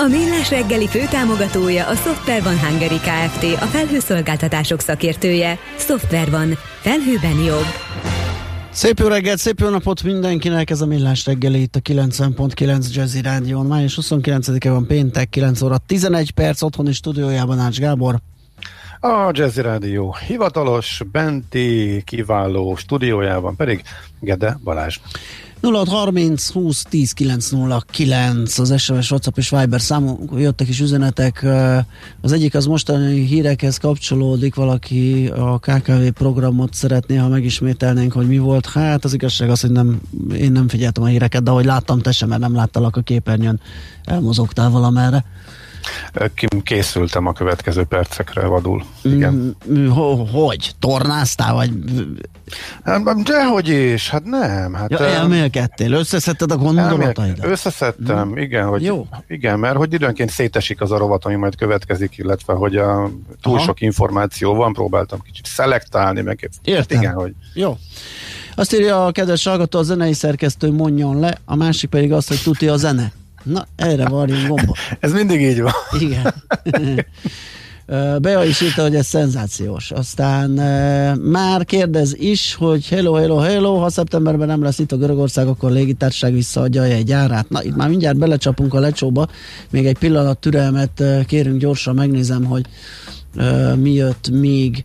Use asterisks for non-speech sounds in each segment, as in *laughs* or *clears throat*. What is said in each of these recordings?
A Millás reggeli főtámogatója a Software van Hungary Kft. A felhőszolgáltatások szakértője. Software van. Felhőben jobb. Szép jó reggelt, szép jó napot mindenkinek, ez a Millás reggeli itt a 90.9 Jazzy Rádión. Május 29-e van péntek, 9 óra 11 perc, otthoni stúdiójában Ács Gábor. A Jazzy Rádió hivatalos, benti, kiváló stúdiójában pedig Gede Balázs. 0630 20 10 909 az SMS, WhatsApp és Viber számunk, jöttek is üzenetek. Az egyik az mostani hírekhez kapcsolódik, valaki a KKV programot szeretné, ha megismételnénk, hogy mi volt. Hát az igazság az, hogy nem, én nem figyeltem a híreket, de ahogy láttam te sem, mert nem láttalak a képernyőn, elmozogtál valamerre. Készültem a következő percekre vadul. Igen. Mm, hogy? Tornáztál, vagy? Hát, dehogy is, hát nem. Hát, ja, elmélkedtél, összeszedted a gondolataidat? Összeszedtem, mm. igen, hogy, Jó. igen, mert hogy időnként szétesik az a rovat, ami majd következik, illetve hogy a, túl Aha. sok információ van, próbáltam kicsit szelektálni, meg Értem. Hát igen, hogy... Jó. Azt írja a kedves hallgató, a zenei szerkesztő mondjon le, a másik pedig azt, hogy tuti a zene. Na, erre varjunk gomba. *laughs* ez mindig így van. *laughs* Igen. Bea is írta, hogy ez szenzációs. Aztán e, már kérdez is, hogy hello, hello, hello, ha szeptemberben nem lesz itt a Görögország, akkor a légitársaság visszaadja egy gyárát. Na, itt már mindjárt belecsapunk a lecsóba. Még egy pillanat türelmet kérünk, gyorsan megnézem, hogy e, mi jött még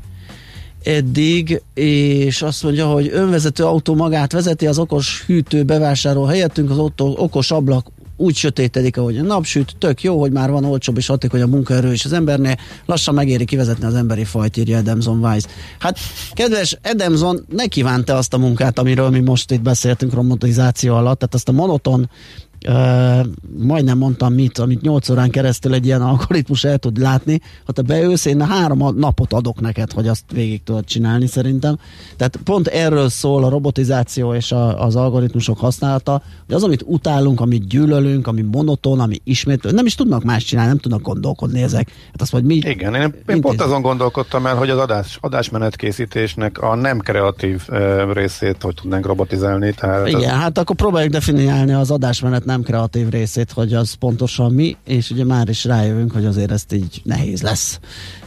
eddig, és azt mondja, hogy önvezető autó magát vezeti, az okos hűtő bevásárol helyettünk, az autó, okos ablak úgy sötétedik, ahogy a napsüt, tök jó, hogy már van olcsóbb és hatékony a munkaerő és az embernél, lassan megéri kivezetni az emberi fajt, írja Edemson Weiss. Hát, kedves Edemson, ne kívánta azt a munkát, amiről mi most itt beszéltünk robotizáció alatt, tehát azt a monoton Uh, majdnem mondtam mit, amit 8 órán keresztül egy ilyen algoritmus el tud látni, ha te beülsz, én három napot adok neked, hogy azt végig tudod csinálni szerintem. Tehát pont erről szól a robotizáció és a, az algoritmusok használata, hogy az, amit utálunk, amit gyűlölünk, ami monoton, ami ismét, nem is tudnak más csinálni, nem tudnak gondolkodni ezek. Hát azt, hogy mi Igen, én, én pont azon gondolkodtam el, hogy az adás, adásmenetkészítésnek a nem kreatív uh, részét hogy tudnánk robotizálni. Tehát Igen, az... hát akkor próbáljuk definiálni az adásmenet nem kreatív részét, hogy az pontosan mi, és ugye már is rájövünk, hogy azért ezt így nehéz lesz.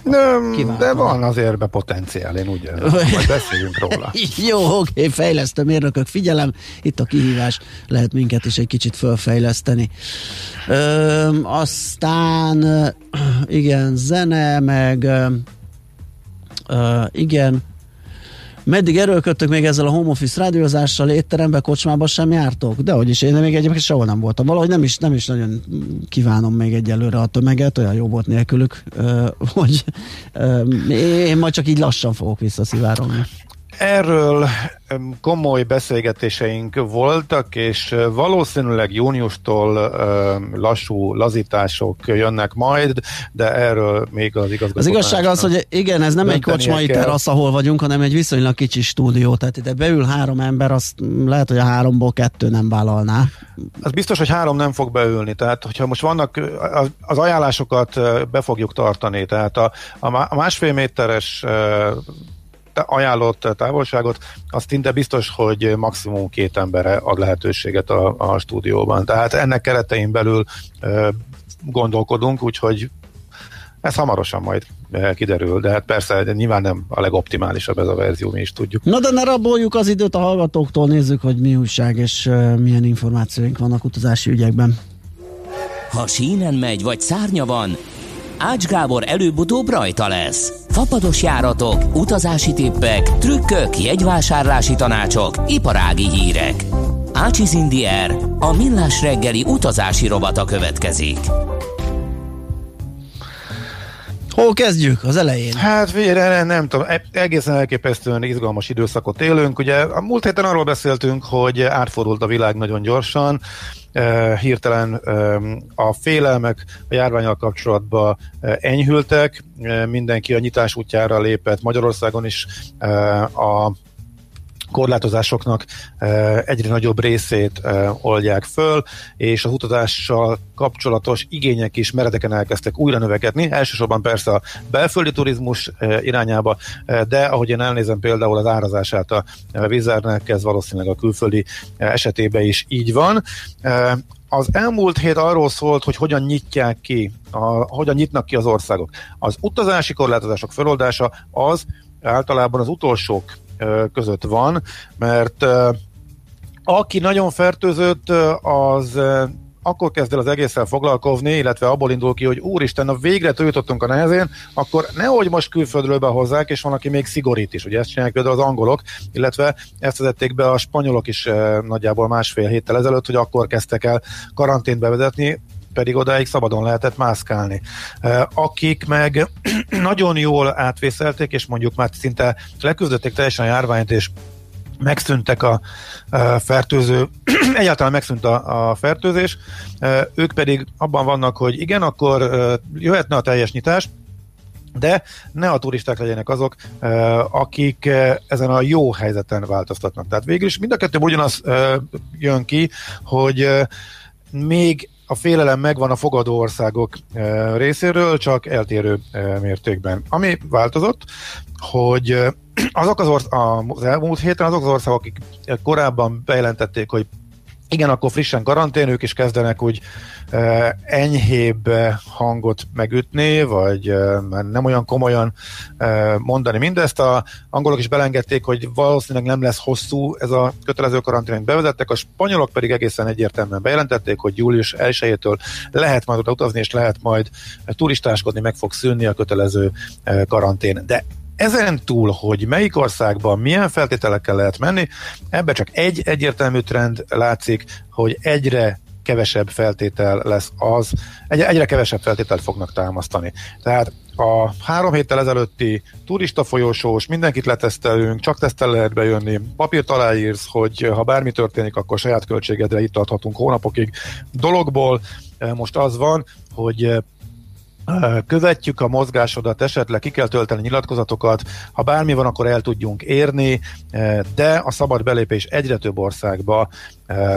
Nem, de van azért be potenciál, én úgy majd beszéljünk róla. *laughs* Jó, oké, fejlesztő mérnökök, figyelem, itt a kihívás, lehet minket is egy kicsit fölfejleszteni. Ö, aztán igen, zene, meg ö, igen, Meddig erőlködtök még ezzel a home office rádiózással, étterembe, kocsmába sem jártok? De hogy is, én még egyébként sehol nem voltam. Valahogy nem is, nem is nagyon kívánom még egyelőre a tömeget, olyan jó volt nélkülük, hogy én majd csak így lassan fogok visszaszivárogni. Erről komoly beszélgetéseink voltak, és valószínűleg júniustól lassú lazítások jönnek majd, de erről még az igazgató. Az igazság az, hogy igen, ez nem egy kocsmai terasz, ahol vagyunk, hanem egy viszonylag kicsi stúdió, tehát ide beül három ember, azt lehet, hogy a háromból kettő nem vállalná. Az biztos, hogy három nem fog beülni, tehát hogyha most vannak, az ajánlásokat be fogjuk tartani, tehát a, a másfél méteres ajánlott távolságot, azt szinte biztos, hogy maximum két emberre ad lehetőséget a, a stúdióban. Tehát ennek keretein belül gondolkodunk, úgyhogy ez hamarosan majd kiderül, de hát persze de nyilván nem a legoptimálisabb ez a verzió, mi is tudjuk. Na de ne raboljuk az időt a hallgatóktól, nézzük, hogy mi újság és milyen információink vannak utazási ügyekben. Ha sínen megy, vagy szárnya van, Ács Gábor előbb-utóbb rajta lesz. Fapados járatok, utazási tippek, trükkök, jegyvásárlási tanácsok, iparági hírek. Ácsiz Indier, a millás reggeli utazási robata következik. Hol kezdjük? Az elején? Hát figyelj, nem tudom, e- egészen elképesztően izgalmas időszakot élünk. Ugye a múlt héten arról beszéltünk, hogy átfordult a világ nagyon gyorsan, hirtelen a félelmek a járványal kapcsolatban enyhültek, mindenki a nyitás útjára lépett, Magyarországon is a korlátozásoknak egyre nagyobb részét oldják föl, és az utazással kapcsolatos igények is meredeken elkezdtek újra növekedni, elsősorban persze a belföldi turizmus irányába, de ahogy én elnézem például az árazását a vizernek, ez valószínűleg a külföldi esetében is így van. Az elmúlt hét arról szólt, hogy hogyan nyitják ki, a, hogyan nyitnak ki az országok. Az utazási korlátozások feloldása az általában az utolsók között van, mert aki nagyon fertőzött, az akkor kezd el az egésszel foglalkozni, illetve abból indul ki, hogy úristen, na végre túljutottunk a nehezén, akkor nehogy most külföldről behozzák, és van, aki még szigorít is. Ugye ezt csinálják például az angolok, illetve ezt vezették be a spanyolok is nagyjából másfél héttel ezelőtt, hogy akkor kezdtek el karantént bevezetni, pedig odáig szabadon lehetett mászkálni. Akik meg *clears throat* nagyon jól átvészelték, és mondjuk már szinte leküzdötték teljesen a járványt, és megszűntek a, fertőző, *clears throat* egyáltalán megszűnt a, a fertőzés, ők pedig abban vannak, hogy igen, akkor jöhetne a teljes nyitás, de ne a turisták legyenek azok, akik ezen a jó helyzeten változtatnak. Tehát végül is mind a kettő ugyanaz jön ki, hogy még a félelem megvan a fogadó országok e, részéről, csak eltérő e, mértékben. Ami változott, hogy e, *clears throat* azok az, orsz- az elmúlt héten azok az országok, akik korábban bejelentették, hogy igen, akkor frissen karantén, ők is kezdenek úgy uh, enyhébb hangot megütni, vagy uh, nem olyan komolyan uh, mondani mindezt. A angolok is belengedték, hogy valószínűleg nem lesz hosszú ez a kötelező karantén, amit bevezettek, a spanyolok pedig egészen egyértelműen bejelentették, hogy július 1-től lehet majd oda utazni, és lehet majd turistáskodni, meg fog szűnni a kötelező karantén. De ezen túl, hogy melyik országban milyen feltételekkel lehet menni, ebbe csak egy egyértelmű trend látszik, hogy egyre kevesebb feltétel lesz az, egy, egyre kevesebb feltételt fognak támasztani. Tehát a három héttel ezelőtti turista folyosós, mindenkit letesztelünk, csak tesztel lehet bejönni, papírt aláírsz, hogy ha bármi történik, akkor saját költségedre itt adhatunk hónapokig dologból. Most az van, hogy követjük a mozgásodat, esetleg ki kell tölteni nyilatkozatokat, ha bármi van, akkor el tudjunk érni, de a szabad belépés egyre több országba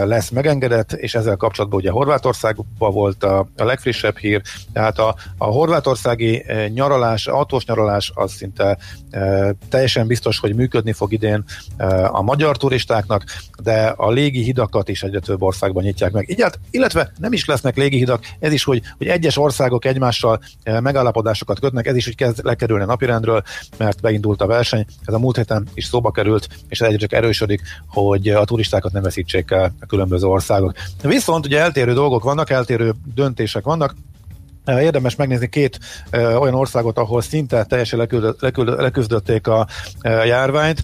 lesz megengedett, és ezzel kapcsolatban ugye Horvátországban volt a, a legfrissebb hír, tehát a, a horvátországi nyaralás, autós nyaralás az szinte e, teljesen biztos, hogy működni fog idén e, a magyar turistáknak, de a légi hidakat is egyre több országban nyitják meg. Igyát, illetve nem is lesznek légi hidak, ez is, hogy, hogy egyes országok egymással megállapodásokat kötnek, ez is, hogy kezd lekerülni a napirendről, mert beindult a verseny, ez a múlt héten is szóba került, és ez egyre csak erősödik, hogy a turistákat nem veszítsék el a különböző országok. Viszont ugye eltérő dolgok vannak, eltérő döntések vannak, Érdemes megnézni két ö, olyan országot, ahol szinte teljesen leküld, leküld, leküzdötték a ö, járványt.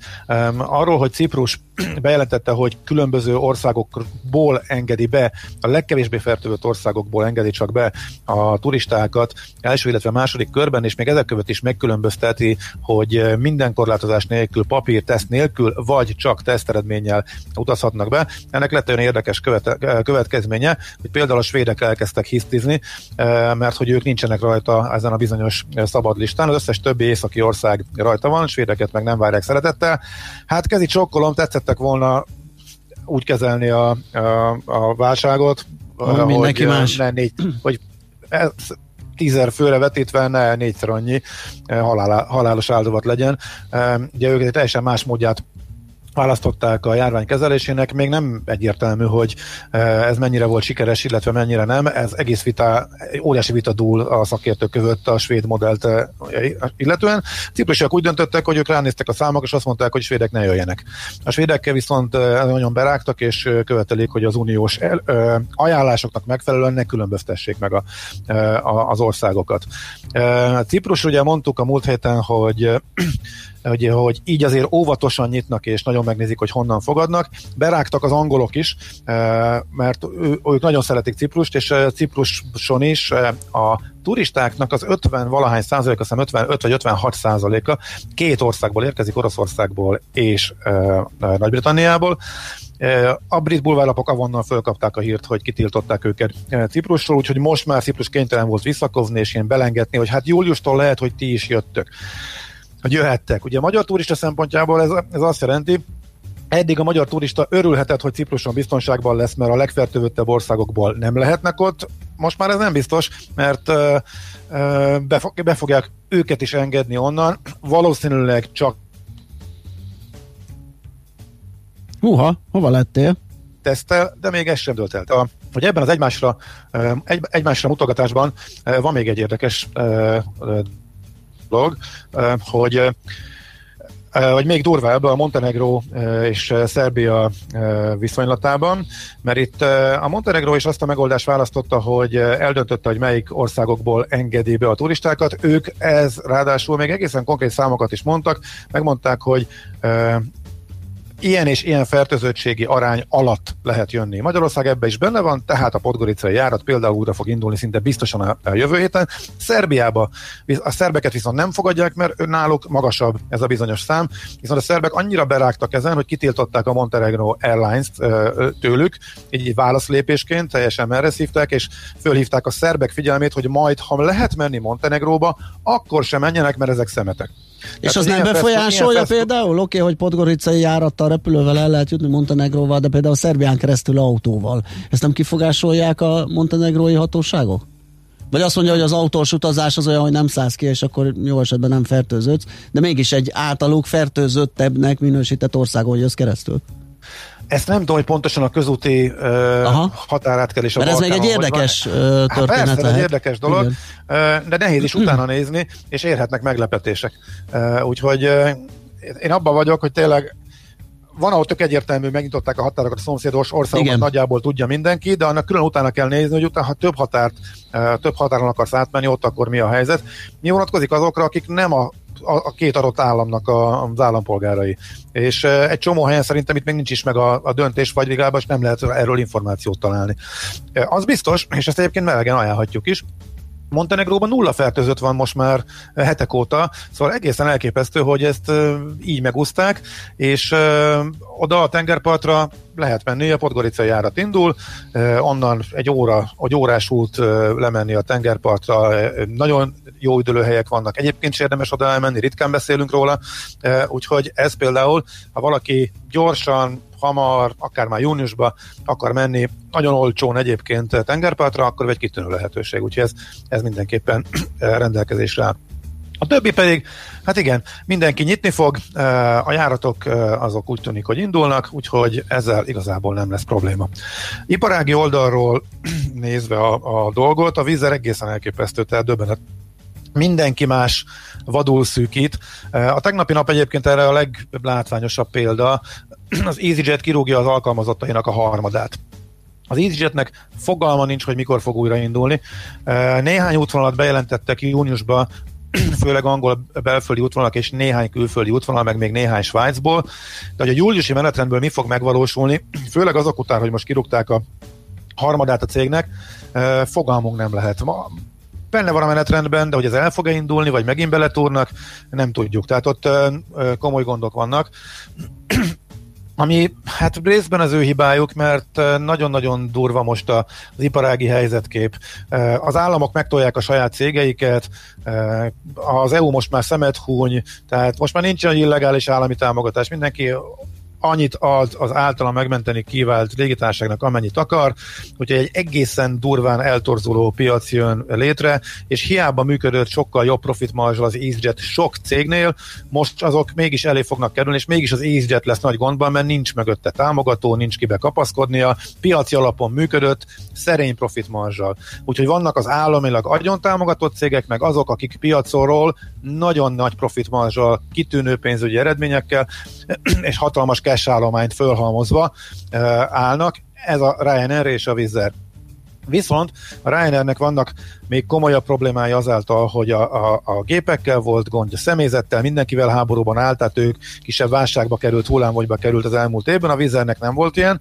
Arról, hogy Ciprus *clears throat* bejelentette, hogy különböző országokból engedi be, a legkevésbé fertőzött országokból engedi csak be a turistákat első, illetve második körben, és még ezek között is megkülönbözteti, hogy minden korlátozás nélkül, papír, teszt nélkül, vagy csak teszteredménnyel utazhatnak be. Ennek lett olyan érdekes követ, következménye, hogy például a svédek elkezdtek hisztizni, mert hogy ők nincsenek rajta ezen a bizonyos szabad listán. Az összes többi északi ország rajta van, svédeket meg nem várják szeretettel. Hát kezi csokkolom, tetszett szerettek volna úgy kezelni a, a, a válságot, hogy mindenki más. Ne négy, hogy ez, tízer főre vetítve ne négyszer annyi halál, halálos áldozat legyen. Ugye ők egy teljesen más módját választották a járvány kezelésének, még nem egyértelmű, hogy eh, ez mennyire volt sikeres, illetve mennyire nem. Ez egész vita, óriási vita dúl a szakértők között a svéd modellt eh, illetően. Ciprusiak úgy döntöttek, hogy ők ránéztek a számok, és azt mondták, hogy svédek ne jöjjenek. A svédekkel viszont eh, nagyon berágtak, és követelik, hogy az uniós el, ajánlásoknak megfelelően ne különböztessék meg a, az országokat. Ciprus ugye mondtuk a múlt héten, hogy hogy, hogy így azért óvatosan nyitnak, és nagyon megnézik, hogy honnan fogadnak. Berágtak az angolok is, eh, mert ők nagyon szeretik Ciprust, és eh, Cipruson is eh, a turistáknak az 50 valahány százalék, azt hiszem 55 vagy 56 százaléka két országból érkezik, Oroszországból és Nagy-Britanniából A brit bulvárlapok avonnal fölkapták a hírt, hogy kitiltották őket Ciprusról, úgyhogy most már Ciprus kénytelen volt visszakozni és ilyen belengetni, hogy hát júliustól lehet, hogy ti is jöttök hogy jöhettek. Ugye a magyar turista szempontjából ez, ez azt jelenti, Eddig a magyar turista örülhetett, hogy Cipruson biztonságban lesz, mert a legfertőzöttebb országokból nem lehetnek ott. Most már ez nem biztos, mert uh, be fogják őket is engedni onnan. Valószínűleg csak Húha, hova lettél? Tesztel, de még ez sem dölt el. A, hogy ebben az egymásra, egy, egymásra mutogatásban van még egy érdekes dolog, hogy vagy még durvább a Montenegro és Szerbia viszonylatában, mert itt a Montenegro is azt a megoldást választotta, hogy eldöntötte, hogy melyik országokból engedi be a turistákat. Ők ez ráadásul még egészen konkrét számokat is mondtak, megmondták, hogy ilyen és ilyen fertőzöttségi arány alatt lehet jönni. Magyarország ebbe is benne van, tehát a podgoricai járat például újra fog indulni szinte biztosan a, jövő héten. Szerbiába a szerbeket viszont nem fogadják, mert náluk magasabb ez a bizonyos szám, viszont a szerbek annyira berágtak ezen, hogy kitiltották a Montenegro Airlines-t tőlük, így válaszlépésként teljesen merre szívták, és fölhívták a szerbek figyelmét, hogy majd, ha lehet menni Montenegróba, akkor sem menjenek, mert ezek szemetek. És az, az nem befolyásolja például? Oké, okay, hogy podgoricai járattal, repülővel el lehet jutni Montenegróval, de például Szerbián keresztül autóval. Ezt nem kifogásolják a montenegrói hatóságok? Vagy azt mondja, hogy az autós utazás az olyan, hogy nem szállsz ki, és akkor jó esetben nem fertőződsz, de mégis egy általuk fertőzöttebbnek minősített országon jössz keresztül. Ezt nem tudom, hogy pontosan a közúti uh, határátkelés a Mert ez még egy érdekes van. történet hát persze, lehet. egy érdekes dolog, Igen. de nehéz is *clears throat* utána nézni, és érhetnek meglepetések. Úgyhogy én abban vagyok, hogy tényleg van, ahol tök egyértelmű, megnyitották a határokat a szomszédos országokban, nagyjából tudja mindenki, de annak külön utána kell nézni, hogy utána, ha több határt, több határon akarsz átmenni, ott akkor mi a helyzet. Mi vonatkozik azokra, akik nem a a, a két adott államnak a, az állampolgárai. És e, egy csomó helyen szerintem itt még nincs is meg a, a döntés, vagy legalábbis nem lehet erről információt találni. E, az biztos, és ezt egyébként melegen ajánlhatjuk is, Montenegróban nulla fertőzött van most már hetek óta, szóval egészen elképesztő, hogy ezt így megúzták, és oda a tengerpartra lehet menni, a Podgorica járat indul, onnan egy óra, egy órás út lemenni a tengerpartra, nagyon jó üdülőhelyek vannak. Egyébként is érdemes oda elmenni, ritkán beszélünk róla, úgyhogy ez például, ha valaki gyorsan hamar, akár már júniusban akar menni, nagyon olcsón egyébként tengerpartra, akkor egy kitűnő lehetőség, úgyhogy ez, ez mindenképpen *clears throat* rendelkezésre áll. A többi pedig, hát igen, mindenki nyitni fog, a járatok azok úgy tűnik, hogy indulnak, úgyhogy ezzel igazából nem lesz probléma. Iparági oldalról *clears throat* nézve a, a dolgot, a vízzel egészen elképesztő, tehát döbbenet mindenki más vadul szűkít. A tegnapi nap egyébként erre a leglátványosabb példa, az EasyJet kirúgja az alkalmazottainak a harmadát. Az EasyJetnek fogalma nincs, hogy mikor fog újraindulni. Néhány útvonalat bejelentettek júniusban, *clears throat* főleg angol belföldi útvonalak és néhány külföldi útvonal, meg még néhány Svájcból, de hogy a júliusi menetrendből mi fog megvalósulni, *clears throat* főleg azok után, hogy most kirúgták a harmadát a cégnek, fogalmunk nem lehet. Ma benne van a menetrendben, de hogy ez el fog-e indulni, vagy megint beletúrnak, nem tudjuk. Tehát ott komoly gondok vannak. *clears throat* Ami hát részben az ő hibájuk, mert nagyon-nagyon durva most az iparági helyzetkép. Az államok megtolják a saját cégeiket, az EU most már szemet húny, tehát most már nincs olyan illegális állami támogatás, mindenki annyit ad az általa megmenteni kívánt légitárságnak, amennyit akar, hogy egy egészen durván eltorzuló piac jön létre, és hiába működött sokkal jobb profit marzsal az EasyJet sok cégnél, most azok mégis elé fognak kerülni, és mégis az EasyJet lesz nagy gondban, mert nincs mögötte támogató, nincs kibe kapaszkodnia, piaci alapon működött, szerény profit marzsal. Úgyhogy vannak az államilag agyon támogatott cégek, meg azok, akik piacról nagyon nagy profit marzsal, kitűnő pénzügyi eredményekkel, *clears throat* és hatalmas cash állományt fölhalmozva állnak, ez a Ryanair és a Wizz Viszont a Ryanairnek vannak még komolyabb problémája azáltal, hogy a, a, a gépekkel volt gond, a személyzettel, mindenkivel háborúban állt, tehát ők kisebb válságba került, hullámvogyba került az elmúlt évben, a vízernek nem volt ilyen.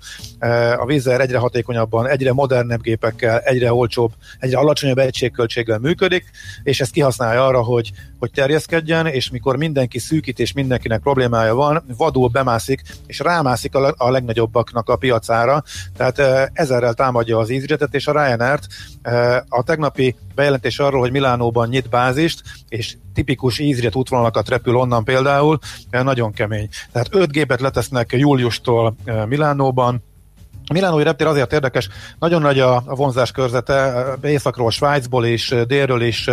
A vízer egyre hatékonyabban, egyre modernebb gépekkel, egyre olcsóbb, egyre alacsonyabb egységköltséggel működik, és ezt kihasználja arra, hogy, hogy terjeszkedjen, és mikor mindenki szűkít és mindenkinek problémája van, vadul bemászik, és rámászik a, a legnagyobbaknak a piacára, tehát ezerrel támadja az EasyJet-et és a Ryanair-t. A tegnapi bejelentés arról, hogy Milánóban nyit bázist, és tipikus EasyJet útvonalakat repül onnan például, nagyon kemény. Tehát öt gépet letesznek júliustól Milánóban, a Milánói reptér azért érdekes, nagyon nagy a, vonzás körzete, északról, Svájcból és délről is,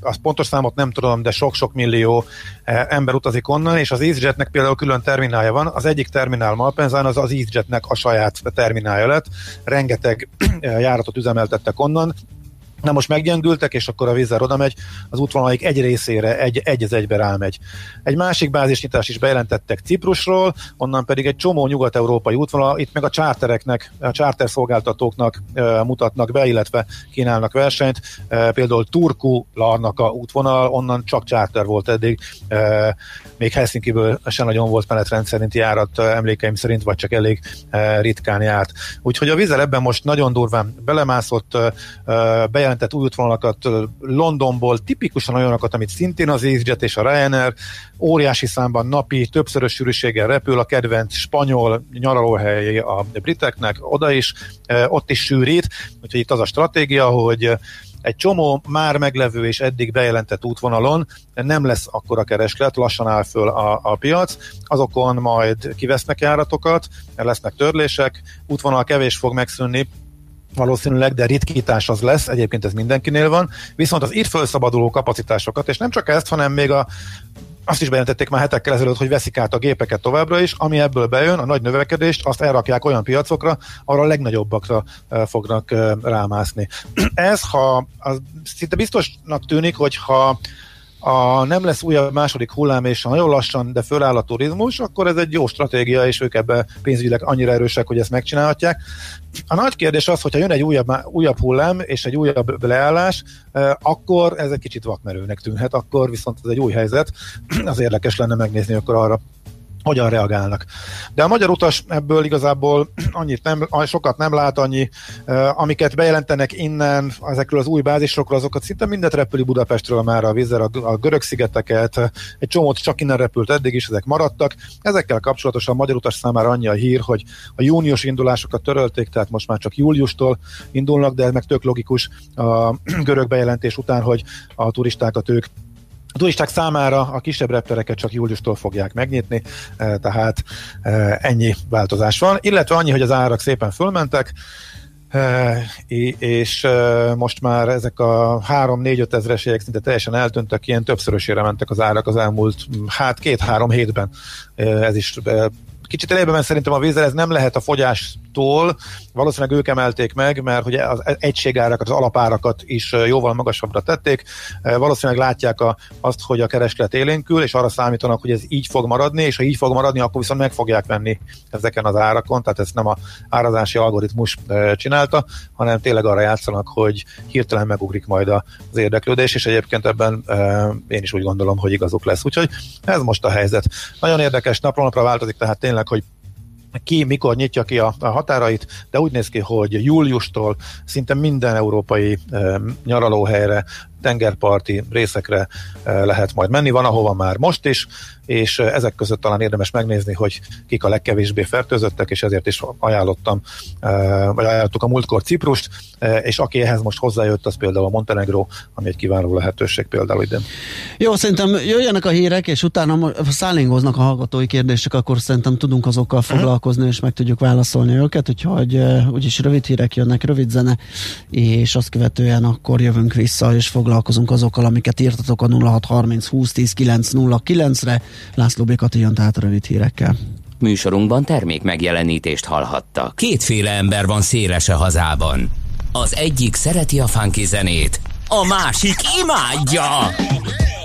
azt pontos számot nem tudom, de sok-sok millió ember utazik onnan, és az EasyJetnek például külön terminálja van, az egyik terminál Malpenzán az az EasyJetnek a saját terminálja lett, rengeteg *clears throat* járatot üzemeltettek onnan, Na most meggyengültek, és akkor a vízzel oda megy, az útvonalaik egy részére egy, egy az egybe rámegy. Egy másik bázisnyitás is bejelentettek Ciprusról, onnan pedig egy csomó nyugat-európai útvonal, itt meg a chartereknek, a charter szolgáltatóknak e, mutatnak be, illetve kínálnak versenyt. E, például Turku Larnaka útvonal, onnan csak charter volt eddig, e, még Helsinki-ből se nagyon volt menetrend szerinti járat emlékeim szerint, vagy csak elég e, ritkán járt. Úgyhogy a vízzel ebben most nagyon durván belemászott, e, bejelentett bejelentett új útvonalakat Londonból, tipikusan olyanokat, amit szintén az EasyJet és a Ryanair óriási számban napi, többszörös sűrűséggel repül, a kedvenc spanyol nyaralóhely a briteknek, oda is, ott is sűrít, úgyhogy itt az a stratégia, hogy egy csomó már meglevő és eddig bejelentett útvonalon nem lesz akkora kereslet, lassan áll föl a, a piac, azokon majd kivesznek járatokat, lesznek törlések, útvonal kevés fog megszűnni, valószínűleg, de ritkítás az lesz, egyébként ez mindenkinél van, viszont az itt felszabaduló kapacitásokat, és nem csak ezt, hanem még a azt is bejelentették már hetekkel ezelőtt, hogy veszik át a gépeket továbbra is, ami ebből bejön, a nagy növekedést, azt elrakják olyan piacokra, arra a legnagyobbakra fognak rámászni. *clears throat* Ez, ha az szinte biztosnak tűnik, hogy ha a, nem lesz újabb második hullám, és ha nagyon lassan, de föláll a turizmus, akkor ez egy jó stratégia, és ők ebbe pénzügyileg annyira erősek, hogy ezt megcsinálhatják. A nagy kérdés az, hogyha jön egy újabb, újabb hullám, és egy újabb leállás, akkor ez egy kicsit vakmerőnek tűnhet, akkor viszont ez egy új helyzet, *clears throat* az érdekes lenne megnézni akkor arra, hogyan reagálnak. De a magyar utas ebből igazából annyit nem, sokat nem lát, annyi, amiket bejelentenek innen, ezekről az új bázisokról, azokat szinte mindet repüli Budapestről már a vízzel, a, a görög szigeteket, egy csomót csak innen repült eddig is, ezek maradtak. Ezekkel kapcsolatosan a magyar utas számára annyi a hír, hogy a június indulásokat törölték, tehát most már csak júliustól indulnak, de ez meg tök logikus a *clears throat* görög bejelentés után, hogy a turistákat ők a turisták számára a kisebb reptereket csak júliustól fogják megnyitni, eh, tehát eh, ennyi változás van, illetve annyi, hogy az árak szépen fölmentek, eh, és most már ezek a 3-4-5 ezreségek szinte teljesen eltűntek, ilyen többszörösére mentek az árak az elmúlt hát két-három hétben. Ez is kicsit elébe szerintem a vízzel, ez nem lehet a fogyástól, valószínűleg ők emelték meg, mert hogy az egységárakat, az alapárakat is jóval magasabbra tették, valószínűleg látják a, azt, hogy a kereslet élénkül, és arra számítanak, hogy ez így fog maradni, és ha így fog maradni, akkor viszont meg fogják venni ezeken az árakon, tehát ezt nem a árazási algoritmus csinálta, hanem tényleg arra játszanak, hogy hirtelen megugrik majd az érdeklődés, és egyébként ebben én is úgy gondolom, hogy igazuk lesz. Úgyhogy ez most a helyzet. Nagyon érdekes, napról napra változik, tehát tényleg tényleg, hogy ki mikor nyitja ki a, a határait, de úgy néz ki, hogy júliustól szinte minden európai e, nyaralóhelyre tengerparti részekre eh, lehet majd menni. Van, ahova már most is, és eh, ezek között talán érdemes megnézni, hogy kik a legkevésbé fertőzöttek, és ezért is ajánlottam, eh, vagy ajánlottuk a múltkor Ciprust, és aki ehhez most hozzájött, az például a Montenegro, ami egy kiváló lehetőség például ide. Jó, szerintem jöjjenek a hírek, és utána szállingoznak a hallgatói kérdések, akkor szerintem tudunk azokkal mhm. foglalkozni, és meg tudjuk válaszolni őket, úgyhogy úgyis rövid hírek jönnek, rövid zene, és azt követően akkor jövünk vissza, és foglalkozunk foglalkozunk azokkal, amiket írtatok a 0630 20 10 909 re László Békati jön tehát rövid hírekkel. Műsorunkban termék megjelenítést hallhatta. Kétféle ember van széles a hazában. Az egyik szereti a funky zenét, a másik imádja!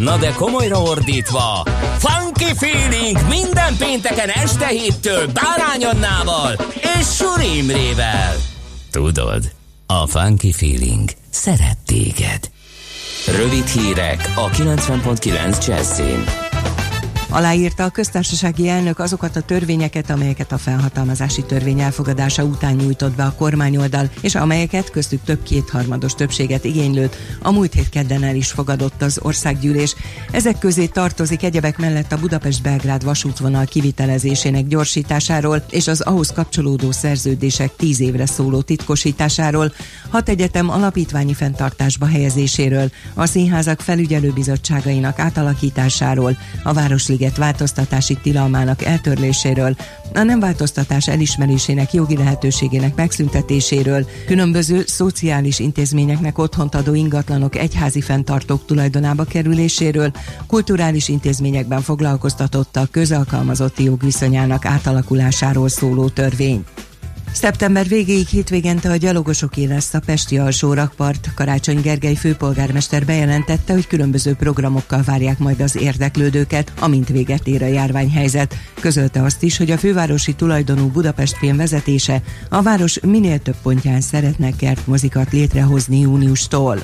Na de komolyra ordítva, Funky Feeling minden pénteken este héttől Bárány Annával és Suri Imrével. Tudod, a Funky Feeling szeret téged. Rövid hírek a 90.9 Jazzin. Aláírta a köztársasági elnök azokat a törvényeket, amelyeket a felhatalmazási törvény elfogadása után nyújtott be a kormányoldal, és amelyeket köztük több kétharmados többséget igénylőt a múlt hét kedden el is fogadott az országgyűlés. Ezek közé tartozik egyebek mellett a Budapest-Belgrád vasútvonal kivitelezésének gyorsításáról és az ahhoz kapcsolódó szerződések tíz évre szóló titkosításáról, hat egyetem alapítványi fenntartásba helyezéséről, a színházak felügyelőbizottságainak átalakításáról, a Városliget sziget változtatási tilalmának eltörléséről, a nem változtatás elismerésének jogi lehetőségének megszüntetéséről, különböző szociális intézményeknek otthont adó ingatlanok egyházi fenntartók tulajdonába kerüléséről, kulturális intézményekben foglalkoztatottak közalkalmazotti jogviszonyának átalakulásáról szóló törvény. Szeptember végéig hétvégente a gyalogosoké lesz a Pesti alsó rakpart. Karácsony Gergely főpolgármester bejelentette, hogy különböző programokkal várják majd az érdeklődőket, amint véget ér a járványhelyzet. Közölte azt is, hogy a fővárosi tulajdonú Budapest film vezetése a város minél több pontján szeretne kertmozikat létrehozni júniustól.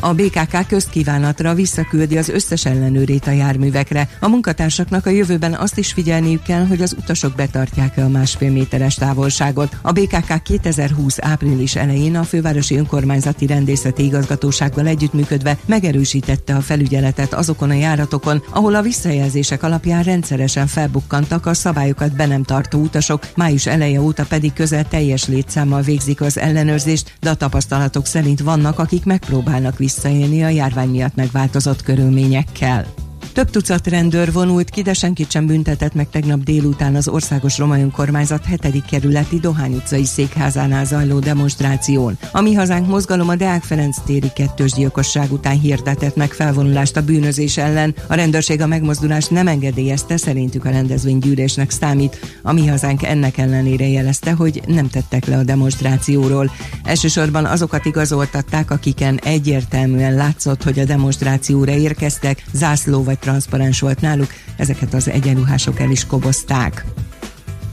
A BKK közkívánatra visszaküldi az összes ellenőrét a járművekre. A munkatársaknak a jövőben azt is figyelniük kell, hogy az utasok betartják-e a másfél méteres távolságot. A BKK 2020 április elején a fővárosi önkormányzati rendészeti igazgatósággal együttműködve megerősítette a felügyeletet azokon a járatokon, ahol a visszajelzések alapján rendszeresen felbukkantak a szabályokat be nem tartó utasok, május eleje óta pedig közel teljes létszámmal végzik az ellenőrzést, de a tapasztalatok szerint vannak, akik megpróbálnak visszaélni a járvány miatt megváltozott körülményekkel. Több tucat rendőr vonult ki, de senkit sem büntetett meg tegnap délután az Országos Roma Önkormányzat 7. kerületi Dohány utcai székházánál zajló demonstráción. A Mi Hazánk mozgalom a Deák Ferenc téri kettős gyilkosság után hirdetett meg felvonulást a bűnözés ellen. A rendőrség a megmozdulást nem engedélyezte, szerintük a rendezvénygyűlésnek számít. A Mi Hazánk ennek ellenére jelezte, hogy nem tettek le a demonstrációról. Elsősorban azokat igazoltatták, akiken egyértelműen látszott, hogy a demonstrációra érkeztek, zászló vagy transzparens volt náluk, ezeket az egyenruhások el is kobozták.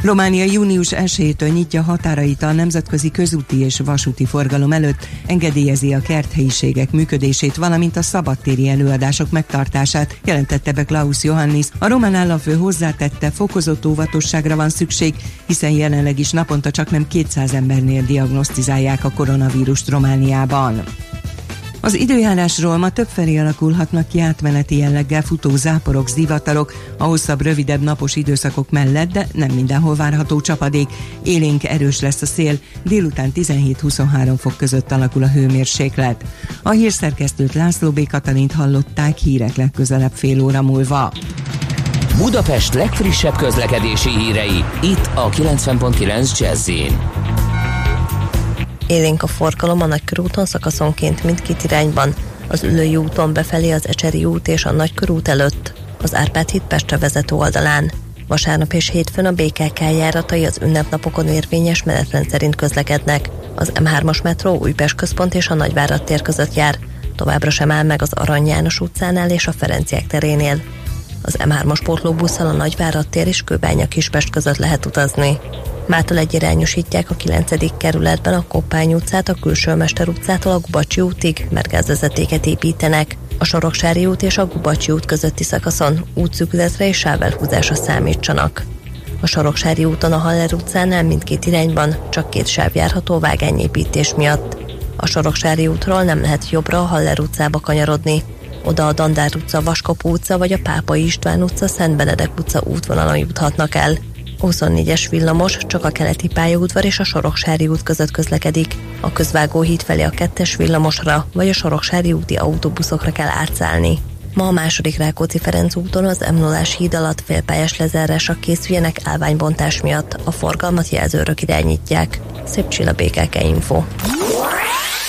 Románia június 1-től nyitja határait a nemzetközi közúti és vasúti forgalom előtt, engedélyezi a kerthelyiségek működését, valamint a szabadtéri előadások megtartását, jelentette be Klaus Johannis. A román államfő hozzátette, fokozott óvatosságra van szükség, hiszen jelenleg is naponta csak nem 200 embernél diagnosztizálják a koronavírust Romániában. Az időjárásról ma többfelé alakulhatnak ki átmeneti jelleggel futó záporok, zivatarok, a hosszabb, rövidebb napos időszakok mellett, de nem mindenhol várható csapadék. Élénk erős lesz a szél, délután 17-23 fok között alakul a hőmérséklet. A hírszerkesztőt László B. Katalint hallották hírek legközelebb fél óra múlva. Budapest legfrissebb közlekedési hírei, itt a 90.9 jazz Élénk a forgalom a Nagykörúton szakaszonként mindkét irányban, az Ülői úton befelé az Ecseri út és a Nagykörút előtt, az Árpád híd Pestre vezető oldalán. Vasárnap és hétfőn a BKK járatai az ünnepnapokon érvényes menetrend szerint közlekednek. Az M3-as metró Újpest központ és a Nagyvárad tér között jár. Továbbra sem áll meg az Arany János utcánál és a Ferenciek terénél. Az M3-as pótlóbusszal a Nagyvárad tér és Kőbánya Kispest között lehet utazni. Mától egyirányosítják a 9. kerületben a Koppány utcát, a Külső Mester utcától a Gubacsi útig, mert gázvezetéket építenek. A Soroksári út és a Gubacsi út közötti szakaszon útszűkületre és sávelhúzásra számítsanak. A Soroksári úton a Haller utcánál mindkét irányban csak két sáv járható vágányépítés miatt. A Soroksári útról nem lehet jobbra a Haller utcába kanyarodni. Oda a Dandár utca, Vaskapó utca vagy a Pápai István utca, Szent Benedek utca útvonalon juthatnak el. 24-es villamos csak a keleti pályaudvar és a Soroksári út között közlekedik. A közvágó híd felé a kettes villamosra vagy a Soroksári úti autóbuszokra kell átszállni. Ma a második Rákóczi Ferenc úton az m 0 híd alatt félpályás lezárásra készüljenek állványbontás miatt. A forgalmat jelzőrök irányítják. Szép csilla BKK Info.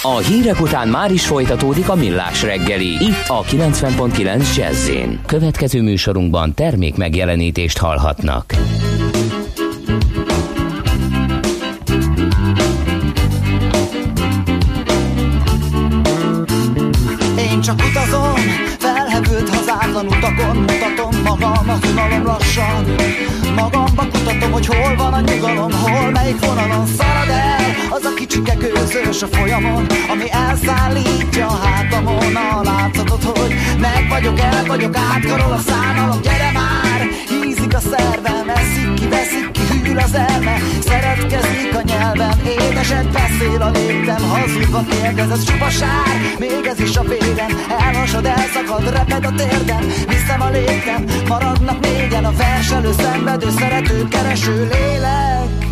A hírek után már is folytatódik a millás reggeli. Itt a 90.9 jazz Következő műsorunkban termék megjelenítést hallhatnak. Unalom lassan. Magamba kutatom, hogy hol van a nyugalom Hol melyik vonalon szarad el Az a kicsike gőzős a folyamon Ami elszállítja a hátamon. A látszatot, hogy meg vagyok, el vagyok Átkarol a szánalom, gyere már a szervem, eszik ki, veszik ki Hűl az elme, szeretkezik a nyelvem Édeset beszél a léptem Hazudva kérdez, ez csupa sár Még ez is a vérem Elhasad, elszakad, reped a térdem. Viszem a léptem, maradnak négyen A verselő, szenvedő, szerető, kereső lélek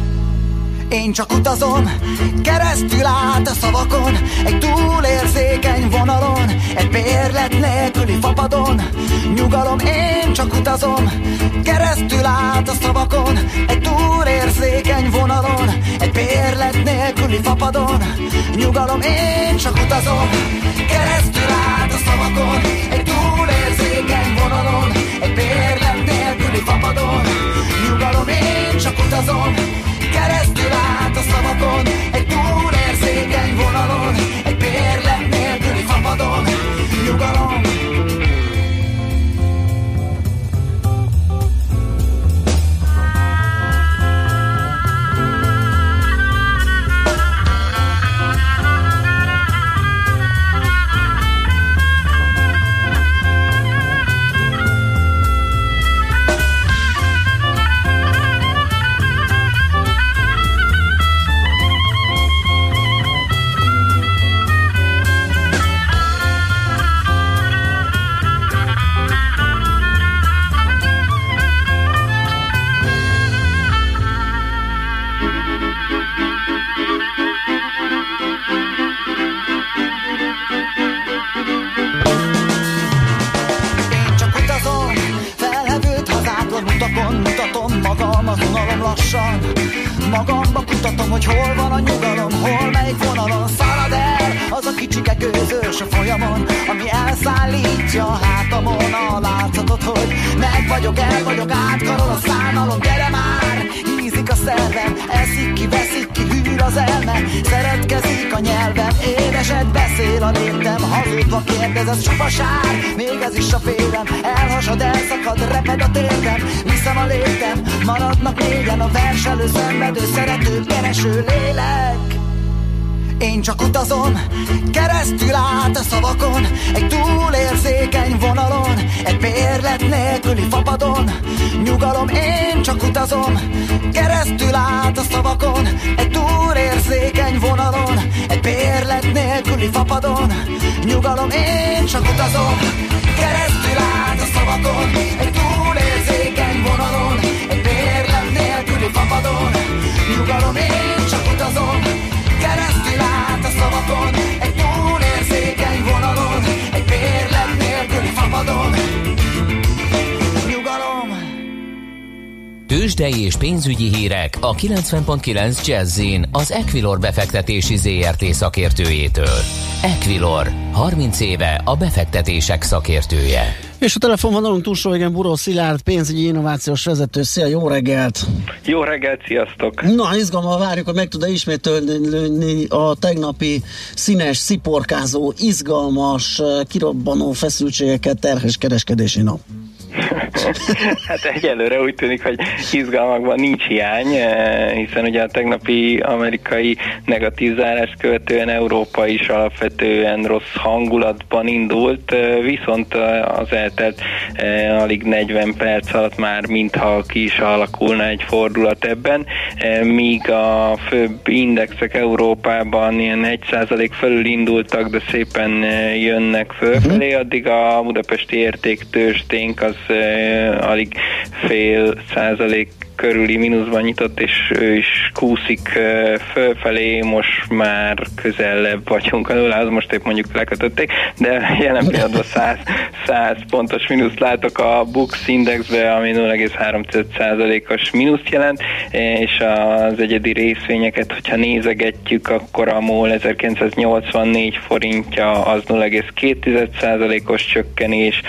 én csak utazom, keresztül át a szavakon, egy túlérzékeny vonalon, egy bérlet nélküli fapadon. Nyugalom, én csak utazom, keresztül át a szavakon, egy túlérzékeny vonalon, egy bérlet nélküli fapadon. Nyugalom, én csak utazom, keresztül át a szavakon, egy túlérzékeny vonalon, egy bérlet nélküli fapadon. Nyugalom, én csak utazom, keresztül át a szavakon, egy túlérzékeny vonalon, egy bérlet nélküli szabadon, nyugalom. Nélküli fapadon. Nyugalom, én csak utazom, keresztül át a szavakon, egy túlérzékeny vonalon, egy bérlet nélküli fapadon. Nyugalom, én csak utazom, keresztül át a szavakon, egy Tőzsdei és pénzügyi hírek a 90.9 jazz az Equilor befektetési ZRT szakértőjétől. Equilor, 30 éve a befektetések szakértője. És a telefonvonalunk túlsó végén Buró Szilárd, pénzügyi innovációs vezető. Szia, jó reggelt! Jó reggelt, sziasztok! Na, izgalommal várjuk, hogy meg tud-e ismételni a tegnapi színes, sziporkázó, izgalmas, kirobbanó feszültségeket terhes kereskedési nap. *laughs* hát egyelőre úgy tűnik, hogy izgalmakban nincs hiány, eh, hiszen ugye a tegnapi amerikai negatív zárást követően Európa is alapvetően rossz hangulatban indult, eh, viszont eh, az eltelt alig 40 perc alatt már mintha ki is alakulna egy fordulat ebben, míg a főbb indexek Európában ilyen 1% fölül indultak, de szépen jönnek fölfelé, addig a budapesti értéktősténk az alig fél százalék körüli mínuszban nyitott, és ő is kúszik fölfelé, most már közelebb vagyunk a nullához, most épp mondjuk lekötötték, de jelen pillanatban 100, 100 pontos mínuszt látok a Bux Indexbe, ami 0,3%-os mínuszt jelent, és az egyedi részvényeket, hogyha nézegetjük, akkor a MOL 1984 forintja az 0,2%-os csökkenés,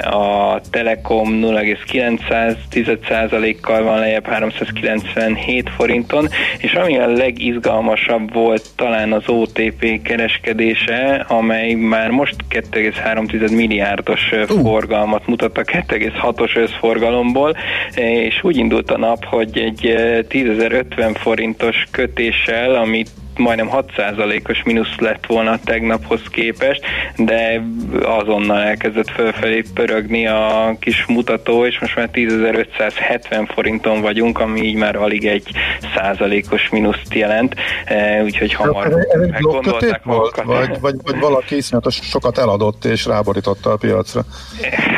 a Telekom 0,9%-kal van lejjebb 397 forinton, és ami a legizgalmasabb volt talán az OTP kereskedése, amely már most 2,3 milliárdos uh. forgalmat mutat a 2,6-os összforgalomból, és úgy indult a nap, hogy egy 10.050 forintos kötéssel, amit majdnem 6%-os mínusz lett volna tegnaphoz képest, de azonnal elkezdett fölfelé pörögni a kis mutató, és most már 10.570 forinton vagyunk, ami így már alig egy százalékos mínuszt jelent, e, úgyhogy hamar meggondolták volt, vagy, vagy, vagy valaki iszonyatos sokat eladott és ráborította a piacra?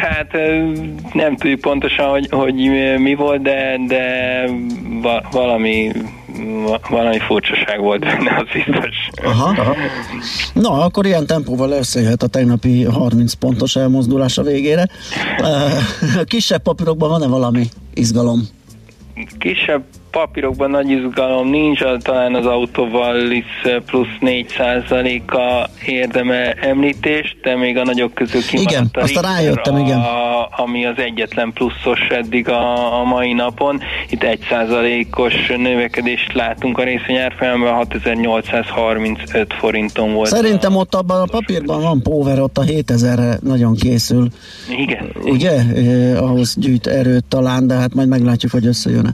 Hát e, nem tudjuk pontosan, hogy, hogy mi volt, de, de valami valami furcsaság volt benne, az biztos. Aha. Aha. Na, akkor ilyen tempóval összejöhet a tegnapi 30 pontos elmozdulás a végére. Kisebb papírokban van-e valami izgalom? Kisebb papírokban nagy izgalom nincs, talán az autóval is plusz 4 a érdeme említést, de még a nagyok közül kimaradt igen, a azt rájöttem, a, igen. ami az egyetlen pluszos eddig a, a mai napon. Itt 1 os növekedést látunk a részvényárfolyamban, 6835 forinton volt. Szerintem ott abban a papírban van power, ott a 7000-re nagyon készül. Igen. Ugye? Eh, ahhoz gyűjt erőt talán, de hát majd meglátjuk, hogy összejön-e.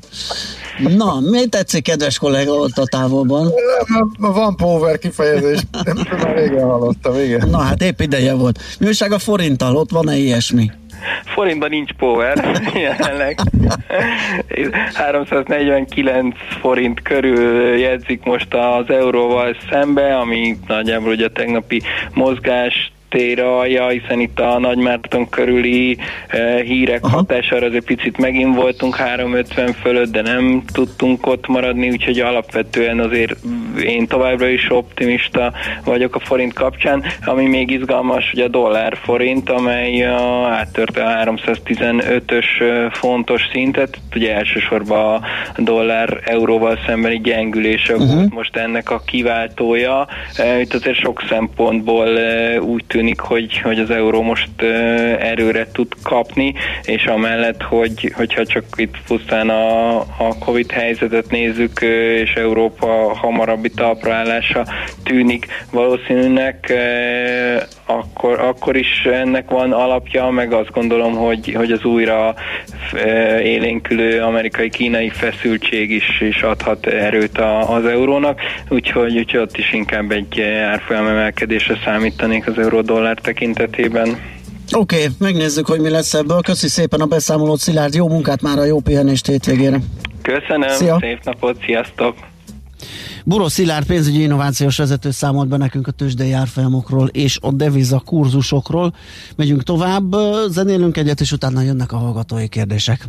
*laughs* Na, mi tetszik, kedves kollega ott a távolban? Van power kifejezés, már régen hallottam, igen. Na hát épp ideje volt. Mi újság a forinttal, ott van-e ilyesmi? Forintban nincs power *laughs* jelenleg. 349 forint körül jegyzik most az euróval szembe, ami nagyjából ugye a tegnapi mozgás tér alja, hiszen itt a Nagymárton körüli e, hírek Aha. hatására azért picit megint voltunk 350 fölött, de nem tudtunk ott maradni, úgyhogy alapvetően azért én továbbra is optimista vagyok a forint kapcsán. Ami még izgalmas, hogy a dollár forint, amely a, áttörte a 315-ös fontos szintet, ugye elsősorban a dollár euróval szembeni gyengülése uh-huh. volt most ennek a kiváltója. Itt azért sok szempontból úgy tűnik, hogy, hogy az euró most erőre tud kapni, és amellett, hogy, hogyha csak itt pusztán a, a Covid helyzetet nézzük, és Európa hamarabbi talpraállása tűnik valószínűnek, akkor, akkor is ennek van alapja, meg azt gondolom, hogy, hogy az újra élénkülő amerikai-kínai feszültség is, is adhat erőt a, az eurónak, úgyhogy, úgyhogy ott is inkább egy árfolyam emelkedésre számítanék az euró-dollár tekintetében. Oké, okay, megnézzük, hogy mi lesz ebből. Köszi szépen a beszámolót, Szilárd. Jó munkát már a jó pihenést hétvégére. Köszönöm, Szia. szép napot, sziasztok! Buró Szilárd pénzügyi innovációs vezető számolt be nekünk a tőzsdei árfolyamokról és a deviza kurzusokról. Megyünk tovább, zenélünk egyet, és utána jönnek a hallgatói kérdések.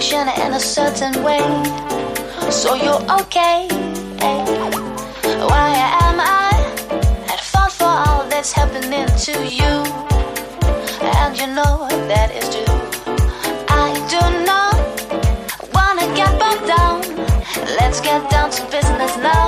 Function in a certain way? So you're okay. Why am I at fault for all that's happening to you? And you know what that is true. I do not wanna get bogged down. Let's get down to business now.